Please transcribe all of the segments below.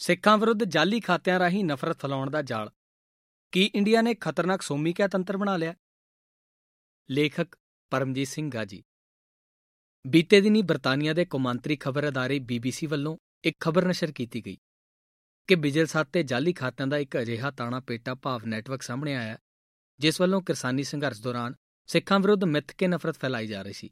ਸਿੱਖਾਂ ਵਿਰੁੱਧ ਜਾਲੀ ਖਾਤਿਆਂ ਰਾਹੀਂ ਨਫ਼ਰਤ ਫੈਲਾਉਣ ਦਾ ਜਾਲ। ਕੀ ਇੰਡੀਆ ਨੇ ਖਤਰਨਾਕ ਸੋਮੀਕਿਆ ਤੰਤਰ ਬਣਾ ਲਿਆ? ਲੇਖਕ ਪਰਮਜੀਤ ਸਿੰਘ ਗਾਜੀ। ਬੀਤੇ ਦਿਨੀ ਬਰਤਾਨੀਆ ਦੇ ਕੌਮਾਂਤਰੀ ਖਬਰ ਅਦਾਰੇ ਬੀਬੀਸੀ ਵੱਲੋਂ ਇੱਕ ਖਬਰ ਨਸ਼ਰ ਕੀਤੀ ਗਈ ਕਿ ਬਿਜਲਸਤ ਤੇ ਜਾਲੀ ਖਾਤਿਆਂ ਦਾ ਇੱਕ ਅਜਿਹਾ ਤਾਣਾ ਪੇਟਾ ਭਾਵ ਨੈਟਵਰਕ ਸਾਹਮਣੇ ਆਇਆ, ਜਿਸ ਵੱਲੋਂ ਕਿਰਸਾਨੀ ਸੰਘਰਸ਼ ਦੌਰਾਨ ਸਿੱਖਾਂ ਵਿਰੁੱਧ ਮਿੱਥ ਕੇ ਨਫ਼ਰਤ ਫੈਲਾਈ ਜਾ ਰਹੀ ਸੀ।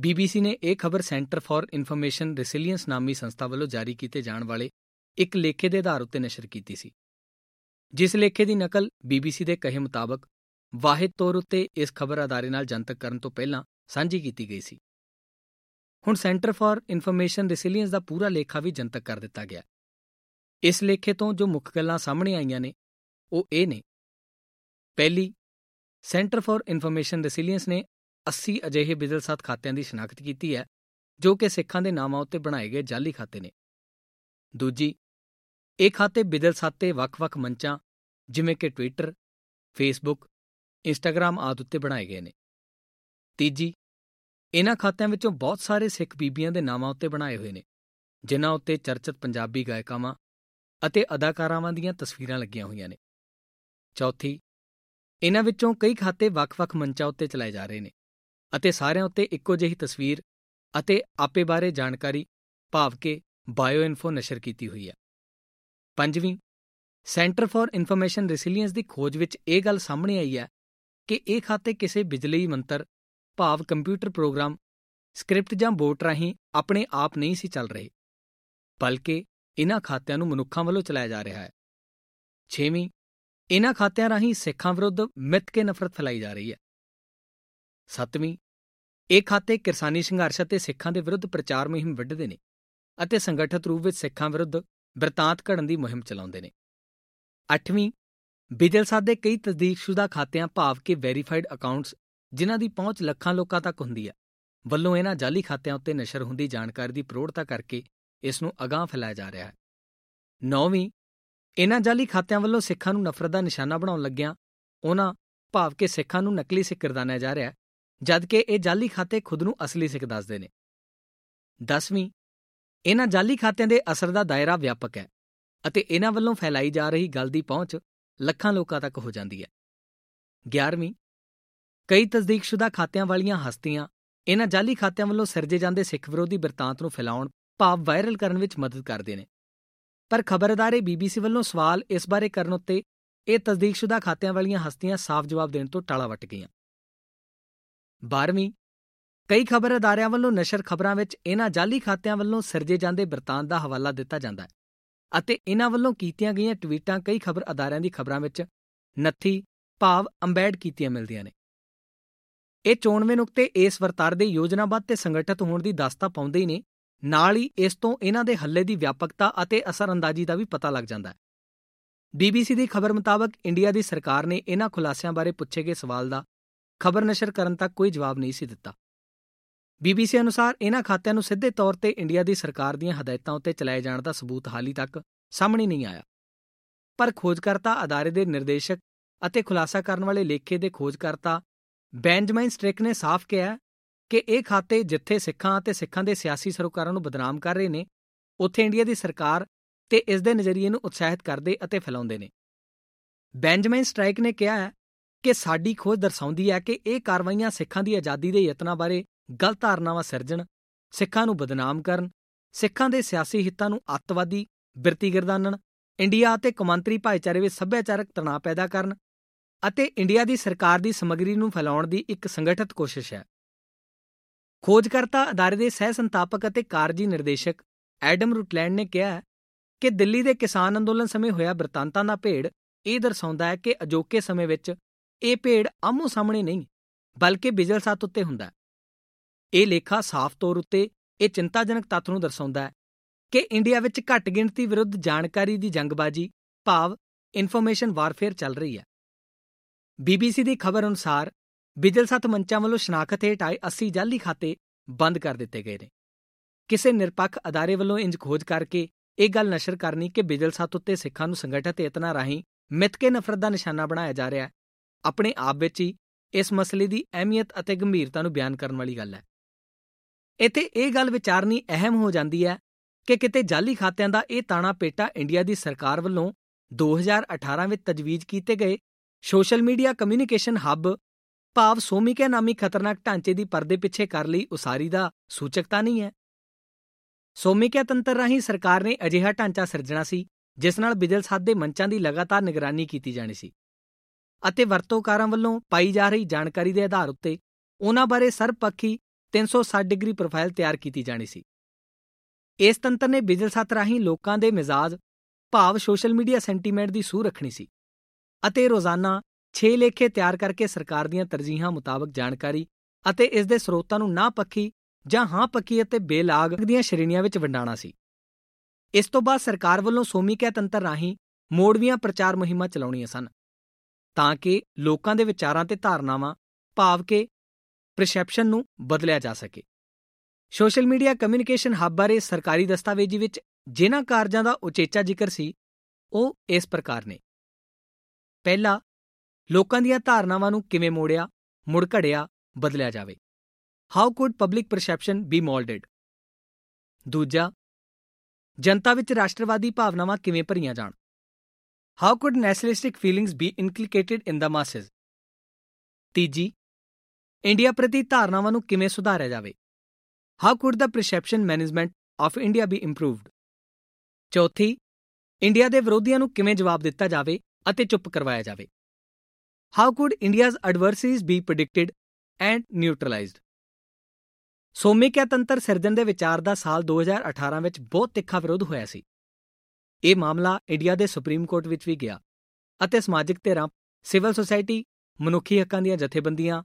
ਬੀਬੀਸੀ ਨੇ ਇਹ ਖਬਰ ਸੈਂਟਰ ਫਾਰ ਇਨਫੋਰਮੇਸ਼ਨ ਰੈਸਿਲੀਅੰਸ ਨਾਮੀ ਸੰਸਥਾ ਵੱਲੋਂ ਜਾਰੀ ਕੀਤੇ ਜਾਣ ਵਾਲੇ ਇੱਕ ਲੇਖੇ ਦੇ ਆਧਾਰ ਉੱਤੇ ਨਸ਼ਰ ਕੀਤੀ ਸੀ। ਜਿਸ ਲੇਖੇ ਦੀ ਨਕਲ ਬੀਬੀਸੀ ਦੇ ਕਹੇ ਮੁਤਾਬਕ ਵਾਹਿਦ ਤੌਰ ਉੱਤੇ ਇਸ ਖਬਰ ਅਦਾਰੇ ਨਾਲ ਜਨਤਕ ਕਰਨ ਤੋਂ ਪਹਿਲਾਂ ਸਾਂਝੀ ਕੀਤੀ ਗਈ ਸੀ। ਹੁਣ ਸੈਂਟਰ ਫਾਰ ਇਨਫੋਰਮੇਸ਼ਨ ਰੈਸਿਲੀਅੰਸ ਦਾ ਪੂਰਾ ਲੇਖਾ ਵੀ ਜਨਤਕ ਕਰ ਦਿੱਤਾ ਗਿਆ। ਇਸ ਲੇਖੇ ਤੋਂ ਜੋ ਮੁੱਖ ਗੱਲਾਂ ਸਾਹਮਣੇ ਆਈਆਂ ਨੇ, ਉਹ ਇਹ ਨੇ। ਪਹਿਲੀ, ਸੈਂਟਰ ਫਾਰ ਇਨਫੋਰਮੇਸ਼ਨ ਰੈਸਿਲੀਅੰਸ ਨੇ 80 ਅਜਿਹੇ ਬਿਜ਼ਲਸਾਤ ਖਾਤਿਆਂ ਦੀ ਸ਼ਨਾਖਤ ਕੀਤੀ ਹੈ, ਜੋ ਕਿ ਸਿੱਖਾਂ ਦੇ ਨਾਮਾਂ ਉੱਤੇ ਬਣਾਏ ਗਏ ਜਾਲੀ ਖਾਤੇ ਨੇ। ਦੂਜੀ ਇਹ ਖਾਤੇ ਬਿਜ਼ਲਸਾਤੇ ਵੱਖ-ਵੱਖ ਮੰਚਾਂ, ਜਿਵੇਂ ਕਿ ਟਵਿੱਟਰ ਫੇਸਬੁੱਕ ਇੰਸਟਾਗ੍ਰam ਆਦਿ ਉੱਤੇ ਬਣਾਏ ਗਏ ਨੇ। ਤੀਜੀ, ਇਹਨਾਂ ਖਾਤਿਆਂ ਵਿੱਚੋਂ ਬਹੁਤ ਸਾਰੇ ਸਿੱਖ ਬੀਬੀਆਂ ਦੇ ਨਾਮਾਂ ਉੱਤੇ ਬਣਾਏ ਹੋਏ ਨੇ, ਜਿਨ੍ਹਾਂ ਉੱਤੇ ਚਰਚਿਤ ਪੰਜਾਬੀ ਗਾਇਕਾਵਾਂ ਅਤੇ ਅਦਾਕਾਰਾਵਾਂ ਦੀਆਂ ਤਸਵੀਰਾਂ ਲੱਗੀਆਂ ਹੋਈਆਂ ਨੇ। ਚੌਥੀ, ਇਹਨਾਂ ਵਿੱਚੋਂ ਕਈ ਖਾਤੇ ਵੱਖ-ਵੱਖ ਮੰਚਾਂ ਉੱਤੇ ਚਲਾਏ ਜਾ ਰਹੇ ਨੇ ਅਤੇ ਸਾਰਿਆਂ ਉੱਤੇ ਇੱਕੋ ਜਿਹੀ ਤਸਵੀਰ ਅਤੇ ਆਪੇ ਬਾਰੇ ਜਾਣਕਾਰੀ, ਭਾਵ ਕਿ ਬਾਇਓ ਇਨਫੋ ਨਸ਼ਰ ਕੀਤੀ ਹੋਈ ਹੈ। ਪੰਜਵੀਂ, ਸੈਂਟਰ ਫਾਰ ਇਨਫੋਰਮੇਸ਼ਨ ਰੈਸਿਲੀਅੰਸ ਦੀ ਖੋਜ ਵਿੱਚ ਇਹ ਗੱਲ ਸਾਹਮਣੇ ਆਈ ਹੈ ਕਿ ਇਹ ਖਾਤੇ ਕਿਸੇ ਬਿਜਲੀ ਮੰਤਰ, ਭਾਵ ਕੰਪਿਊਟਰ ਪ੍ਰੋਗਰਾਮ, ਸਕ੍ਰਿਪਟ ਜਾਂ ਬੋਟ ਰਾਹੀਂ ਆਪਣੇ ਆਪ ਨਹੀਂ ਸੀ ਚੱਲ ਰਹੇ, ਬਲਕਿ ਇਹਨਾਂ ਖਾਤਿਆਂ ਨੂੰ ਮਨੁੱਖਾਂ ਵੱਲੋਂ ਚਲਾਇਆ ਜਾ ਰਿਹਾ ਹੈ। ਛੇਵੀਂ ਇਹਨਾਂ ਖਾਤਿਆਂ ਰਾਹੀਂ ਸਿੱਖਾਂ ਵਿਰੁੱਧ ਮਿੱਥ ਕੇ ਨਫ਼ਰਤ ਫੈਲਾਈ ਜਾ ਰਹੀ ਹੈ। ਸੱਤਵੀਂ, ਇਹ ਖਾਤੇ ਕਿਰਸਾਨੀ ਸੰਘਰਸ਼ ਅਤੇ ਸਿੱਖਾਂ ਦੇ ਵਿਰੁੱਧ ਪ੍ਰਚਾਰ ਮੁਹਿੰਮ ਵਿੱਢਦੇ ਨੇ ਅਤੇ ਸੰਗਠਿਤ ਰੂਪ ਵਿੱਚ ਸਿੱਖਾਂ ਵਿਰੁੱਧ ਬਰਤਾਂਤ ਘੜਨ ਦੀ ਮੁਹਿੰਮ ਚਲਾਉਂਦੇ ਨੇ। ਅੱਠਵੀਂ ਬਿਜਲਸਾਦ ਦੇ ਕਈ ਤਸਦੀਕਸ਼ੁਦਾ ਖਾਤਿਆਂ ਭਾਵ ਕਿ ਵੈਰੀਫਾਈਡ ਅਕਾਊਂਟਸ ਜਿਨ੍ਹਾਂ ਦੀ ਪਹੁੰਚ ਲੱਖਾਂ ਲੋਕਾਂ ਤੱਕ ਹੁੰਦੀ ਹੈ ਵੱਲੋਂ ਇਹਨਾਂ ਜਾਲੀ ਖਾਤਿਆਂ ਉੱਤੇ ਨਸ਼ਰ ਹੁੰਦੀ ਜਾਣਕਾਰੀ ਦੀ ਪ੍ਰੋੜਤਾ ਕਰਕੇ ਇਸ ਨੂੰ ਅਗਾਹ ਫੈਲਾਇਆ ਜਾ ਰਿਹਾ ਹੈ। ਨੌਵੀਂ, ਇਹਨਾਂ ਜਾਲੀ ਖਾਤਿਆਂ ਵੱਲੋਂ ਸਿੱਖਾਂ ਨੂੰ ਨਫ਼ਰਤ ਦਾ ਨਿਸ਼ਾਨਾ ਬਣਾਉਣ ਲੱਗਿਆਂ ਉਹਨਾਂ ਭਾਵ ਕਿ ਸਿੱਖਾਂ ਨੂੰ ਨਕਲੀ ਸਿੱਖ ਕਰਦਾਨਿਆ ਜਾ ਰਿਹਾ ਹੈ, ਜਦਕਿ ਇਹ ਜਾਲੀ ਖਾਤੇ ਖੁਦ ਨੂੰ ਅਸਲੀ ਸਿੱਖ ਦੱਸਦੇ ਨੇ। 10ਵੀਂ ਇਹਨਾਂ ਜਾਲੀ ਖਾਤਿਆਂ ਦੇ ਅਸਰ ਦਾ ਦਾਇਰਾ ਵਿਆਪਕ ਹੈ ਅਤੇ ਇਹਨਾਂ ਵੱਲੋਂ ਫੈਲਾਈ ਜਾ ਰਹੀ ਗੱਲ ਦੀ ਪਹੁੰਚ ਲੱਖਾਂ ਲੋਕਾਂ ਤੱਕ ਹੋ ਜਾਂਦੀ ਹੈ। 11ਵੀਂ ਕਈ ਤਸਦੀਕਸ਼ੁਦਾ ਖਾਤਿਆਂ ਵਾਲੀਆਂ ਹਸਤੀਆਂ ਇਹਨਾਂ ਜਾਲੀ ਖਾਤਿਆਂ ਵੱਲੋਂ ਸਿਰਜੇ ਜਾਂਦੇ ਸਿੱਖ ਵਿਰੋਧੀ ਬਿਰਤਾਂਤ ਨੂੰ ਫੈਲਾਉਣ, ਭਾਵ ਵਾਇਰਲ ਕਰਨ ਵਿੱਚ ਮਦਦ ਕਰਦੇ ਨੇ। ਪਰ ਖਬਰਦਾਰੇ ਬੀਬੀਸੀ ਵੱਲੋਂ ਸਵਾਲ ਇਸ ਬਾਰੇ ਕਰਨ ਉੱਤੇ ਇਹ ਤਸਦੀਕਸ਼ੁਦਾ ਖਾਤਿਆਂ ਵਾਲੀਆਂ ਹਸਤੀਆਂ ਸਾਫ਼ ਜਵਾਬ ਦੇਣ ਤੋਂ ਟਾਲਾ ਵੱਟ ਗਈਆਂ। 12ਵੀਂ ਕਈ ਖਬਰ ਅਦਾਰਿਆਂ ਵੱਲੋਂ ਨਸ਼ਰ ਖਬਰਾਂ ਵਿੱਚ ਇਹਨਾਂ ਜਾਲੀ ਖਾਤਿਆਂ ਵੱਲੋਂ ਸਿਰਜੇ ਜਾਂਦੇ ਬਿਰਤਾਂਤ ਦਾ ਹਵਾਲਾ ਦਿੱਤਾ ਜਾਂਦਾ ਹੈ ਅਤੇ ਇਹਨਾਂ ਵੱਲੋਂ ਕੀਤੀਆਂ ਗਈਆਂ ਟਵੀਟਾਂ ਕਈ ਖਬਰ ਅਦਾਰਿਆਂ ਦੀ ਖਬਰਾਂ ਵਿੱਚ ਨੱਥੀ, ਭਾਵ, ਅੰਬੈਡ ਕੀਤੀਆਂ ਮਿਲਦੀਆਂ ਨੇ। ਇਹ ਚੋਣਵੇਂ ਨੁਕਤੇ ਇਸ ਵਰਤਾਰ ਦੇ ਯੋਜਨਾਬੱਧ ਤੇ ਸੰਗਠਿਤ ਹੋਣ ਦੀ ਦਸਤਾ ਪਾਉਂਦੇ ਹੀ ਨੇ। ਨਾਲ ਹੀ ਇਸ ਤੋਂ ਇਹਨਾਂ ਦੇ ਹੱਲੇ ਦੀ ਵਿਆਪਕਤਾ ਅਤੇ ਅਸਰਅੰਦਾਜ਼ੀ ਦਾ ਵੀ ਪਤਾ ਲੱਗ ਜਾਂਦਾ ਹੈ। ਬੀਬੀਸੀ ਦੀ ਖਬਰ ਮੁਤਾਬਕ ਇੰਡੀਆ ਦੀ ਸਰਕਾਰ ਨੇ ਇਹਨਾਂ ਖੁਲਾਸਿਆਂ ਬਾਰੇ ਪੁੱਛੇ ਗਏ ਸਵਾਲ ਦਾ ਖਬਰ ਨਸ਼ਰ ਕਰਨ ਤੱਕ ਕੋਈ ਜਵਾਬ ਨਹੀਂ ਸੀ ਦਿੱਤਾ। ਬੀਬੀਸੀ ਅਨੁਸਾਰ ਇਹਨਾਂ ਖਾਤਿਆਂ ਨੂੰ ਸਿੱਧੇ ਤੌਰ ਤੇ ਇੰਡੀਆ ਦੀ ਸਰਕਾਰ ਦੀਆਂ ਹਦਾਇਤਾਂ ਉੱਤੇ ਚਲਾਏ ਜਾਣ ਦਾ ਸਬੂਤ ਹਾਲੀ ਤੱਕ ਸਾਹਮਣੇ ਨਹੀਂ ਆਇਆ। ਪਰ ਖੋਜਕਰਤਾ ਅਦਾਰੇ ਦੇ ਨਿਰਦੇਸ਼ਕ ਅਤੇ ਖੁਲਾਸਾ ਕਰਨ ਵਾਲੇ ਲੇਖੇ ਦੇ ਖੋਜਕਰਤਾ ਬੈਂਜਮਾਈਨ ਸਟ੍ਰਿਕ ਨੇ ਸਾਫ਼ ਕਿਹਾ ਕਿ ਇਹ ਖਾਤੇ ਜਿੱਥੇ ਸਿੱਖਾਂ ਅਤੇ ਸਿੱਖਾਂ ਦੇ ਸਿਆਸੀ ਸਰੋਕਾਰਾਂ ਨੂੰ ਬਦਨਾਮ ਕਰ ਰਹੇ ਨੇ, ਉੱਥੇ ਇੰਡੀਆ ਦੀ ਸਰਕਾਰ ਤੇ ਇਸ ਦੇ ਨਜ਼ਰੀਏ ਨੂੰ ਉਤਸ਼ਾਹਿਤ ਕਰਦੇ ਅਤੇ ਫੈਲਾਉਂਦੇ ਨੇ। ਬੈਂਜਮਾਈਨ ਸਟ੍ਰਾਈਕ ਨੇ ਕਿਹਾ ਹੈ ਕਿ ਸਾਡੀ ਖੋਜ ਦਰਸਾਉਂਦੀ ਹੈ ਕਿ ਇਹ ਕਾਰਵਾਈਆਂ ਸਿੱਖਾਂ ਦੀ ਆਜ਼ਾਦੀ ਦੇ ਯਤਨਾਂ ਬਾਰੇ ਗਲਤ ਧਾਰਨਾਵਾਂ ਸਿਰਜਣ, ਸਿੱਖਾਂ ਨੂੰ ਬਦਨਾਮ ਕਰਨ, ਸਿੱਖਾਂ ਦੇ ਸਿਆਸੀ ਹਿੱਤਾਂ ਨੂੰ ਅੱਤਵਾਦੀ ਬਿਰਤੀਗਰਦਾਨਣ ਇੰਡੀਆ ਅਤੇ ਕੌਮਾਂਤਰੀ ਭਾਈਚਾਰੇ ਵਿੱਚ ਸੱਭਿਆਚਾਰਕ ਤਣਾਅ ਪੈਦਾ ਕਰਨ ਅਤੇ ਇੰਡੀਆ ਦੀ ਸਰਕਾਰ ਦੀ ਸਮੱਗਰੀ ਨੂੰ ਫੈਲਾਉਣ ਦੀ ਇੱਕ ਸੰਗਠਿਤ ਕੋਸ਼ਿਸ਼ ਹੈ। ਖੋਜਕਰਤਾ ਅਦਾਰੇ ਦੇ ਸਹਿ ਸੰਤਾਪਕ ਅਤੇ ਕਾਰਜੀ ਨਿਰਦੇਸ਼ਕ ਐਡਮ ਰੂਟਲੈਂਡ ਨੇ ਕਿਹਾ ਕਿ ਦਿੱਲੀ ਦੇ ਕਿਸਾਨ ਅੰਦੋਲਨ ਸਮੇਂ ਹੋਇਆ ਬਰਤਾਂਤਾਂ ਦਾ ਭੇੜ ਇਹ ਦਰਸਾਉਂਦਾ ਹੈ ਕਿ ਅਜੋਕੇ ਸਮੇਂ ਵਿੱਚ ਇਹ ਭੇੜ ਆਮੋ ਸਾਹਮਣੇ ਨਹੀਂ, ਬਲਕਿ ਬਿਜਲ ਸਾਤ ਉੱਤੇ ਹੁੰਦਾ ਹੈ। ਇਹ ਲੇਖਾ ਸਾਫ਼ ਤੌਰ ਉੱਤੇ ਇਹ ਚਿੰਤਾਜਨਕ ਤੱਥ ਨੂੰ ਦਰਸਾਉਂਦਾ ਹੈ ਕਿ ਇੰਡੀਆ ਵਿੱਚ ਘੱਟ ਗਿਣਤੀ ਵਿਰੁੱਧ ਜਾਣਕਾਰੀ ਦੀ ਜੰਗਬਾਜ਼ੀ, ਭਾਵ ਇਨਫੋਰਮੇਸ਼ਨ ਵਾਰਫੇਅਰ ਚੱਲ ਰਹੀ ਹੈ। ਬੀਬੀਸੀ ਦੀ ਖਬਰ ਅਨੁਸਾਰ ਬਿਜਲ ਸੱਤ ਮੰਚਾਂ ਵੱਲੋਂ ਸ਼ਨਾਖਤ ਹੇਠ ਆਏ 80 ਜਾਲੀ ਖਾਤੇ ਬੰਦ ਕਰ ਦਿੱਤੇ ਗਏ ਨੇ। ਕਿਸੇ ਨਿਰਪੱਖ ਅਦਾਰੇ ਵੱਲੋਂ ਇੰਜ ਖੋਜ ਕਰਕੇ ਇਹ ਗੱਲ ਨਸ਼ਰ ਕਰਨੀ ਕਿ ਬਿਜਲ ਸੱਤ ਉੱਤੇ ਸਿੱਖਾਂ ਨੂੰ ਸੰਗਠਿਤ ਇਤਨਾ ਰਾਹੀਂ ਮਿੱਥ ਕੇ ਨਫ਼ਰਤ ਦਾ ਨਿਸ਼ਾਨਾ ਬਣਾਇਆ ਜਾ ਰਿਹਾ ਹੈ, ਆਪਣੇ ਆਪ ਵਿੱਚ ਹੀ ਇਸ ਮਸਲੇ ਦੀ ਅਹਿਮੀਅਤ ਅਤੇ ਗੰਭੀਰਤਾ ਨੂੰ ਬਿਆਨ ਕਰਨ ਵਾਲੀ ਗੱਲ ਹੈ। ਇੱਥੇ ਇਹ ਗੱਲ ਵਿਚਾਰਨੀ ਅਹਿਮ ਹੋ ਜਾਂਦੀ ਹੈ ਕਿ ਕਿਤੇ ਜਾਲੀ ਖਾਤਿਆਂ ਦਾ ਇਹ ਤਾਣਾ ਪੇਟਾ ਇੰਡੀਆ ਦੀ ਸਰਕਾਰ ਵੱਲੋਂ 2018 ਵਿੱਚ ਤਜਵੀਜ਼ ਕੀਤੇ ਗਏ ਸੋਸ਼ਲ ਮੀਡੀਆ ਕਮਿਊਨੀਕੇਸ਼ਨ ਹੱਬ ਭਾਵ ਸੋਮਿਕਾ ਨਾਮੀ ਖਤਰਨਾਕ ਢਾਂਚੇ ਦੀ ਪਰਦੇ ਪਿੱਛੇ ਕਰ ਲਈ ਉਸਾਰੀ ਦਾ ਸੂਚਕਤਾ ਨਹੀਂ ਹੈ। ਸੋਮਿਕਾ ਤੰਤਰ ਰਾਹੀਂ ਸਰਕਾਰ ਨੇ ਅਜਿਹਾ ਢਾਂਚਾ ਸਿਰਜਣਾ ਸੀ, ਜਿਸ ਨਾਲ ਬਿਜਲ ਸਾਧ ਦੇ ਮੰਚਾਂ ਦੀ ਲਗਾਤਾਰ ਨਿਗਰਾਨੀ ਕੀਤੀ ਜਾਣੀ ਸੀ ਅਤੇ ਵਰਤੋਂਕਾਰਾਂ ਵੱਲੋਂ ਪਾਈ ਜਾ ਰਹੀ ਜਾਣਕਾਰੀ ਦੇ ਆਧਾਰ ਉੱਤੇ ਉਹਨਾਂ ਬਾਰੇ ਸਰਬਪੱਖੀ 360 ਡਿਗਰੀ ਪ੍ਰੋਫਾਈਲ ਤਿਆਰ ਕੀਤੀ ਜਾਣੀ ਸੀ। ਇਸ ਤੰਤਰ ਨੇ ਬਿਜਲ ਸੱਤ ਰਾਹੀਂ ਲੋਕਾਂ ਦੇ ਮਿਜ਼ਾਜ, ਭਾਵ ਸੋਸ਼ਲ ਮੀਡੀਆ ਸੈਂਟੀਮੈਂਟ ਦੀ ਸੂਹ ਰੱਖਣੀ ਸੀ ਅਤੇ ਰੋਜ਼ਾਨਾ 6 ਲੇਖੇ ਤਿਆਰ ਕਰਕੇ ਸਰਕਾਰ ਦੀਆਂ ਤਰਜੀਹਾਂ ਮੁਤਾਬਕ ਜਾਣਕਾਰੀ ਅਤੇ ਇਸ ਦੇ ਸਰੋਤਾਂ ਨੂੰ ਨਾ ਪੱਖੀ ਜਾਂ ਹਾਂ ਪੱਕੀ ਅਤੇ ਬੇਲਾਗ ਦੀਆਂ ਸ਼੍ਰੇਣੀਆਂ ਵਿੱਚ ਵੰਡਾਣਾ ਸੀ। ਇਸ ਤੋਂ ਬਾਅਦ ਸਰਕਾਰ ਵੱਲੋਂ ਸੋਮੀਕਾ ਤੰਤਰ ਰਾਹੀਂ ਮੋੜਵੀਆਂ ਪ੍ਰਚਾਰ ਮੁਹਿੰਮਾਂ ਚਲਾਉਣੀਆਂ ਸਨ ਤਾਂ ਕਿ ਲੋਕਾਂ ਦੇ ਵਿਚਾਰਾਂ ਤੇ ਧਾਰਨਾਵਾਂ, ਭਾਵ ਕਿ ਪਰਸੈਪਸ਼ਨ ਨੂੰ ਬਦਲਿਆ ਜਾ ਸਕੇ। ਸੋਸ਼ਲ ਮੀਡੀਆ ਕਮਿਊਨੀਕੇਸ਼ਨ ਹੱਬ ਬਾਰੇ ਸਰਕਾਰੀ ਦਸਤਾਵੇਜ਼ੀ ਵਿੱਚ ਜਿਨ੍ਹਾਂ ਕਾਰਜਾਂ ਦਾ ਉਚੇਚਾ ਜ਼ਿਕਰ ਸੀ, ਉਹ ਇਸ ਪ੍ਰਕਾਰ ਨੇ। ਪਹਿਲਾ, ਲੋਕਾਂ ਦੀਆਂ ਧਾਰਨਾਵਾਂ ਨੂੰ ਕਿਵੇਂ ਮੋੜਿਆ, ਮੁੜ ਘੜਿਆ, ਬਦਲਿਆ ਜਾਵੇ। How could public perception be moulded ਦੂਜਾ, ਜਨਤਾ ਵਿੱਚ ਰਾਸ਼ਟਰਵਾਦੀ ਭਾਵਨਾਵਾਂ ਕਿਵੇਂ ਭਰੀਆਂ ਜਾਣ? How could nationalistic feelings be inculcated in the masses ਤੀਜੀ ਇੰਡੀਆ ਪ੍ਰਤੀ ਧਾਰਨਾਵਾਂ ਨੂੰ ਕਿਵੇਂ ਸੁਧਾਰਿਆ ਜਾਵੇ? How could the perception management of India be improved ਚੌਥੀ, ਇੰਡੀਆ ਦੇ ਵਿਰੋਧੀਆਂ ਨੂੰ ਕਿਵੇਂ ਜਵਾਬ ਦਿੱਤਾ ਜਾਵੇ ਅਤੇ ਚੁੱਪ ਕਰਵਾਇਆ ਜਾਵੇ? How could India's adversaries be predicted and neutralised ਸੋਮਿਕਿਆ ਤੰਤਰ ਸਿਰਜਣ ਦੇ ਵਿਚਾਰ ਦਾ ਸਾਲ 2018 ਵਿੱਚ ਬਹੁਤ ਤਿੱਖਾ ਵਿਰੋਧ ਹੋਇਆ ਸੀ। ਇਹ ਮਾਮਲਾ ਇੰਡੀਆ ਦੇ ਸੁਪਰੀਮ ਕੋਰਟ ਵਿੱਚ ਵੀ ਗਿਆ ਅਤੇ ਸਮਾਜਿਕ ਧਿਰਾਂ, ਸਿਵਲ ਸੁਸਾਇਟੀ, ਮਨੁੱਖੀ ਹੱਕਾਂ ਦੀਆਂ ਜਥੇਬੰਦੀਆਂ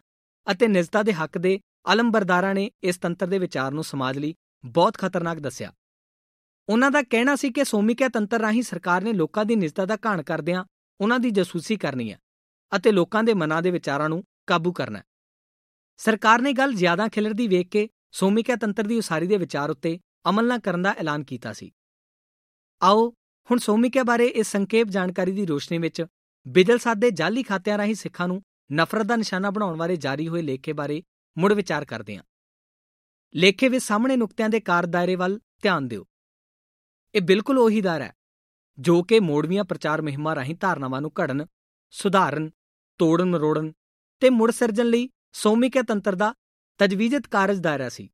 ਅਤੇ ਨਿਜਤਾ ਦੇ ਹੱਕ ਦੇ ਅਲਮਬਰਦਾਰਾਂ ਨੇ ਇਸ ਤੰਤਰ ਦੇ ਵਿਚਾਰ ਨੂੰ ਸਮਾਜ ਲਈ ਬਹੁਤ ਖਤਰਨਾਕ ਦੱਸਿਆ। ਉਹਨਾਂ ਦਾ ਕਹਿਣਾ ਸੀ ਕਿ ਸੋਮਿਕਿਆ ਤੰਤਰ ਰਾਹੀਂ ਸਰਕਾਰ ਨੇ ਲੋਕਾਂ ਦੀ ਨਿਜਤਾ ਦਾ ਘਾਣ ਕਰਦਿਆਂ ਉਹਨਾਂ ਦੀ ਜਾਸੂਸੀ ਕਰਨੀ ਹੈ ਅਤੇ ਲੋਕਾਂ ਦੇ ਮਨਾਂ ਦੇ ਵਿਚਾਰਾਂ ਨੂੰ ਕਾਬੂ ਕਰਨਾ ਹੈ। ਸਰਕਾਰ ਨੇ ਗੱਲ ਜ਼ਿਆਦਾ ਖਿਲਰਦੀ ਵੇਖ ਕੇ ਸੋਮਿਕਿਆ ਤੰਤਰ ਦੀ ਉਸਾਰੀ ਦੇ ਵਿਚਾਰ ਉੱਤੇ ਅਮਲ ਨਾ ਕਰਨ ਦਾ ਐਲਾਨ ਕੀਤਾ ਸੀ। ਆਓ, ਹੁਣ ਸੋਮਿਕਿਆ ਬਾਰੇ ਇਸ ਸੰਖੇਪ ਜਾਣਕਾਰੀ ਦੀ ਰੋਸ਼ਨੀ ਵਿੱਚ ਬਿਜਲ ਸਾਦੇ ਜਾਲੀ ਖਾਤਿਆਂ ਰਾਹੀਂ ਸਿੱਖਾਂ ਨੂੰ ਨਫ਼ਰਤ ਦਾ ਨਿਸ਼ਾਨਾ ਬਣਾਉਣ ਬਾਰੇ ਜਾਰੀ ਹੋਏ ਲੇਖੇ ਬਾਰੇ ਮੁੜ ਵਿਚਾਰ ਕਰਦੇ ਹਾਂ। ਲੇਖੇ ਵਿੱਚ ਸਾਹਮਣੇ ਨੁਕਤਿਆਂ ਦੇ ਕਾਰ ਦਾਇਰੇ ਵੱਲ ਧਿਆਨ ਦਿਓ। ਇਹ ਬਿਲਕੁਲ ਉਹੀ ਦਰ ਹੈ, ਜੋ ਕਿ ਮੋੜਵੀਆਂ ਪ੍ਰਚਾਰ ਮੁਹਿੰਮਾਂ ਰਾਹੀਂ ਧਾਰਨਾਵਾਂ ਨੂੰ ਘੜਨ, ਸੁਧਾਰਨ, ਤੋੜਨ ਮਰੋੜਨ ਤੇ ਮੁੜ ਸਿਰਜਣ ਲਈ ਸੋਮਿਕਿਆ ਤੰਤਰ ਦਾ ਤਜਵੀਜ਼ਤ ਕਾਰਜ ਦਾਇਰਾ ਸੀ।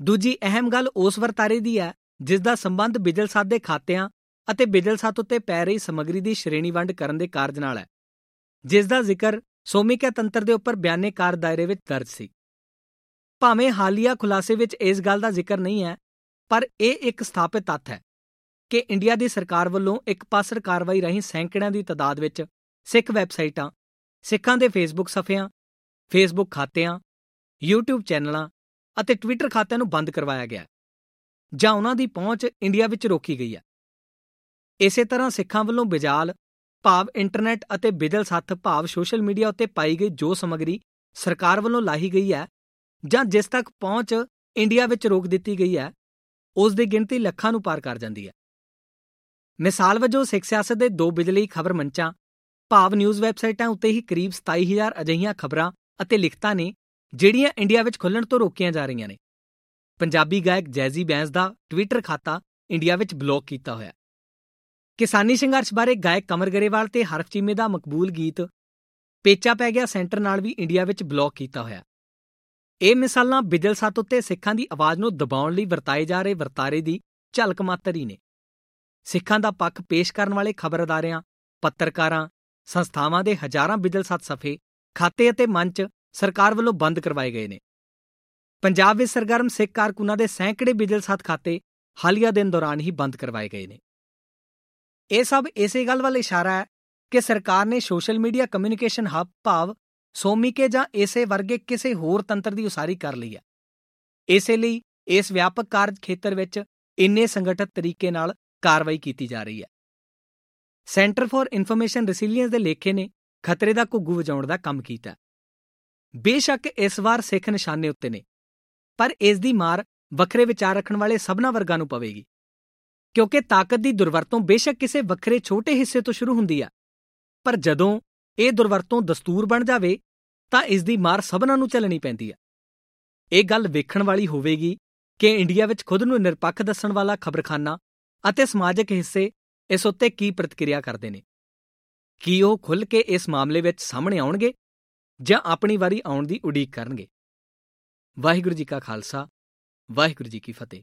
ਦੂਜੀ ਅਹਿਮ ਗੱਲ ਉਸ ਵਰਤਾਰੇ ਦੀ ਹੈ, ਜਿਸ ਦਾ ਸੰਬੰਧ ਬਿਜਲ ਸਾਧ ਦੇ ਖਾਤਿਆਂ ਅਤੇ ਬਿਜਲ ਸਾਧ ਉੱਤੇ ਪੈ ਰਹੀ ਸਮੱਗਰੀ ਦੀ ਸ਼੍ਰੇਣੀ ਵੰਡ ਕਰਨ ਦੇ ਕਾਰਜ ਨਾਲ ਹੈ। ਜਿਸ ਦਾ ਜ਼ਿਕਰ ਸੋਮਿਕਿਆ ਤੰਤਰ ਦੇ ਉੱਪਰ ਬਿਆਨੇ ਕਾਰ ਦਾਇਰੇ ਵਿੱਚ ਦਰਜ ਸੀ। ਭਾਵੇਂ ਹਾਲੀਆ ਖੁਲਾਸੇ ਵਿੱਚ ਇਸ ਗੱਲ ਦਾ ਜ਼ਿਕਰ ਨਹੀਂ ਹੈ, ਪਰ ਇਹ ਇੱਕ ਸਥਾਪਿਤ ਤੱਥ ਹੈ ਕਿ ਇੰਡੀਆ ਦੀ ਸਰਕਾਰ ਵੱਲੋਂ ਇੱਕ ਪਾਸਰ ਕਾਰਵਾਈ ਰਹੀ ਸੈਂਕੜਿਆਂ ਦੀ ਤਦਾਦ ਵਿੱਚ ਸਿੱਖ ਵੈਬਸਾਈਟਾਂ, ਸਿੱਖਾਂ ਦੇ ਫੇਸਬੁੱਕ ਸਫਿਆਂ, ਫੇਸਬੁੱਕ ਖਾਤਿਆਂ, YouTube ਚੈਨਲਾਂ ਅਤੇ ਟਵਿੱਟਰ ਖਾਤਿਆਂ ਨੂੰ ਬੰਦ ਕਰਵਾਇਆ ਗਿਆ ਜਾਂ ਉਹਨਾਂ ਦੀ ਪਹੁੰਚ ਇੰਡੀਆ ਵਿੱਚ ਰੋਕੀ ਗਈ ਹੈ। ਇਸੇ ਤਰ੍ਹਾਂ ਸਿੱਖਾਂ ਵੱਲੋਂ ਬਿਜਾਲ ਭਾਵ ਇੰਟਰਨੈਟ ਅਤੇ ਬਿਜਲ ਸੱਥ ਭਾਵ ਸੋਸ਼ਲ ਮੀਡੀਆ ਉੱਤੇ ਪਾਈ ਗਈ ਜੋ ਸਮੱਗਰੀ ਸਰਕਾਰ ਵੱਲੋਂ ਲਾਹੀ ਗਈ ਹੈ ਜਾਂ ਜਿਸ ਤੱਕ ਪਹੁੰਚ ਇੰਡੀਆ ਵਿੱਚ ਰੋਕ ਦਿੱਤੀ ਗਈ ਹੈ, ਉਸ ਦੀ ਗਿਣਤੀ ਲੱਖਾਂ ਨੂੰ ਪਾਰ ਕਰ ਜਾਂਦੀ ਹੈ। ਮਿਸਾਲ ਵਜੋਂ ਸਿੱਖ ਸਿਆਸਤ ਦੇ ਦੋ ਬਿਜਲੀ ਖਬਰ ਮੰਚਾਂ, ਭਾਵ ਨਿਊਜ਼ ਵੈਬਸਾਈਟਾਂ ਉੱਤੇ ਹੀ ਕਰੀਬ 27000 ਅਜਿਹੀਆਂ ਖਬਰਾਂ ਅਤੇ ਲਿਖਤਾਂ ਨੇ ਜਿਹੜੀਆਂ ਇੰਡੀਆ ਵਿੱਚ ਖੁੱਲਣ ਤੋਂ ਰੋਕੀਆਂ ਜਾ ਰਹੀਆਂ ਨੇ। ਪੰਜਾਬੀ ਗਾਇਕ ਜੈਜ਼ੀ ਬੈਂਸ ਦਾ ਟਵਿੱਟਰ ਖਾਤਾ ਇੰਡੀਆ ਵਿੱਚ ਬਲੌਕ ਕੀਤਾ ਹੋਇਆ। ਕਿਸਾਨੀ ਸੰਘਰਸ਼ ਬਾਰੇ ਗਾਇਕ ਕਮਰ ਗਰੇਵਾਲ ਤੇ ਹਰਫ ਚੀਮੇ ਦਾ ਮਕਬੂਲ ਗੀਤ ਪੇਚਾ ਪੈ ਗਿਆ ਸੈਂਟਰ ਨਾਲ ਵੀ ਇੰਡੀਆ ਵਿੱਚ ਬਲੌਕ ਕੀਤਾ ਹੋਇਆ। ਇਹ ਮਿਸਾਲਾਂ ਬਿਜਲ ਸੱਤ ਉੱਤੇ ਸਿੱਖਾਂ ਦੀ ਆਵਾਜ਼ ਨੂੰ ਦਬਾਉਣ ਲਈ ਵਰਤਾਏ ਜਾ ਰਹੇ ਵਰਤਾਰੇ ਦੀ ਝਲਕ ਮਾਤਰ ਹੀ ਨੇ। ਸਿੱਖਾਂ ਦਾ ਪੱਖ ਪੇਸ਼ ਕਰਨ ਵਾਲੇ ਖਬਰ ਅਦਾਰਿਆਂ, ਪੱਤਰਕਾਰਾਂ, ਸੰਸਥਾਵਾਂ ਦੇ ਹਜ਼ਾਰਾਂ ਬਿਜਲ ਸੱਤ ਸਫੇ, ਖਾਤੇ ਅਤੇ ਮੰਚ ਸਰਕਾਰ ਵੱਲੋਂ ਬੰਦ ਕਰਵਾਏ ਗਏ ਨੇ। ਪੰਜਾਬ ਵਿੱਚ ਸਰਗਰਮ ਸਿੱਖ ਕਾਰਕੁਨਾਂ ਦੇ ਸੈਂਕੜੇ ਬਿਜਲ ਸੱਤ ਖਾਤੇ ਹਾਲੀਆ ਦਿਨ ਦੌਰਾਨ ਹੀ ਬੰਦ ਕਰਵਾਏ ਗਏ ਨੇ। ਇਹ ਸਭ ਇਸੇ ਗੱਲ ਵੱਲ ਇਸ਼ਾਰਾ ਹੈ ਕਿ ਸਰਕਾਰ ਨੇ ਸੋਸ਼ਲ ਮੀਡੀਆ ਕਮਿਊਨੀਕੇਸ਼ਨ ਹੱਬ ਭਾਵ ਸੋਮੀਕੇ ਜਾਂ ਇਸੇ ਵਰਗੇ ਕਿਸੇ ਹੋਰ ਤੰਤਰ ਦੀ ਉਸਾਰੀ ਕਰ ਲਈ ਹੈ। ਇਸੇ ਲਈ ਇਸ ਵਿਆਪਕ ਕਾਰਜ ਖੇਤਰ ਵਿੱਚ ਇੰਨੇ ਸੰਗਠਿਤ ਤਰੀਕੇ ਨਾਲ ਕਾਰਵਾਈ ਕੀਤੀ ਜਾ ਰਹੀ ਹੈ। ਸੈਂਟਰ ਫਾਰ ਇਨਫੋਰਮੇਸ਼ਨ ਰੈਸਿਲੀਅੰਸ ਦੇ ਲੇਖੇ ਨੇ ਖਤਰੇ ਦਾ ਘੁੱਗੂ ਵਜਾਉਣ ਦਾ ਕੰਮ ਕੀਤਾ ਬੇਸ਼ੱਕ ਇਸ ਵਾਰ ਸਿੱਖ ਨਿਸ਼ਾਨੇ ਉੱਤੇ ਨੇ, ਪਰ ਇਸ ਦੀ ਮਾਰ ਵੱਖਰੇ ਵਿਚਾਰ ਰੱਖਣ ਵਾਲੇ ਸਭਨਾ ਵਰਗਾਂ ਨੂੰ ਪਵੇਗੀ। ਕਿਉਂਕਿ ਤਾਕਤ ਦੀ ਦੁਰਵਰਤੋਂ ਬੇਸ਼ੱਕ ਕਿਸੇ ਵੱਖਰੇ ਛੋਟੇ ਹਿੱਸੇ ਤੋਂ ਸ਼ੁਰੂ ਹੁੰਦੀ ਆ। ਪਰ ਜਦੋਂ ਇਹ ਦੁਰਵਰਤੋਂ ਦਸਤੂਰ ਬਣ ਜਾਵੇ, ਤਾਂ ਇਸ ਦੀ ਮਾਰ ਸਭਨਾ ਨੂੰ ਚੱਲਣੀ ਪੈਂਦੀ ਆ। ਇਹ ਗੱਲ ਵੇਖਣ ਵਾਲੀ ਹੋਵੇਗੀ ਕਿ ਇੰਡੀਆ ਵਿੱਚ ਖੁਦ ਨੂੰ ਨਿਰਪੱਖ ਦੱਸਣ ਵਾਲਾ ਖਬਰਖਾਨਾ ਅਤੇ ਸਮਾਜਿਕ ਹਿੱਸੇ ਇਸ ਉੱਤੇ ਕੀ ਪ੍ਰਤੀਕਿਰਿਆ ਕਰਦੇ ਨੇ। ਕੀ ਉਹ ਖੁੱਲ੍ਹ ਕੇ ਇਸ ਮਾਮਲੇ ਵਿੱਚ ਸਾਹਮਣੇ ਆਉਣਗੇ ਜਾਂ ਆਪਣੀ ਵਾਰੀ ਆਉਣ ਦੀ ਉਡੀਕ ਕਰਨਗੇ? ਵਾਹਿਗੁਰੂ ਜੀ ਕਾ ਖਾਲਸਾ, ਵਾਹਿਗੁਰੂ ਜੀ ਕੀ ਫਤਿਹ।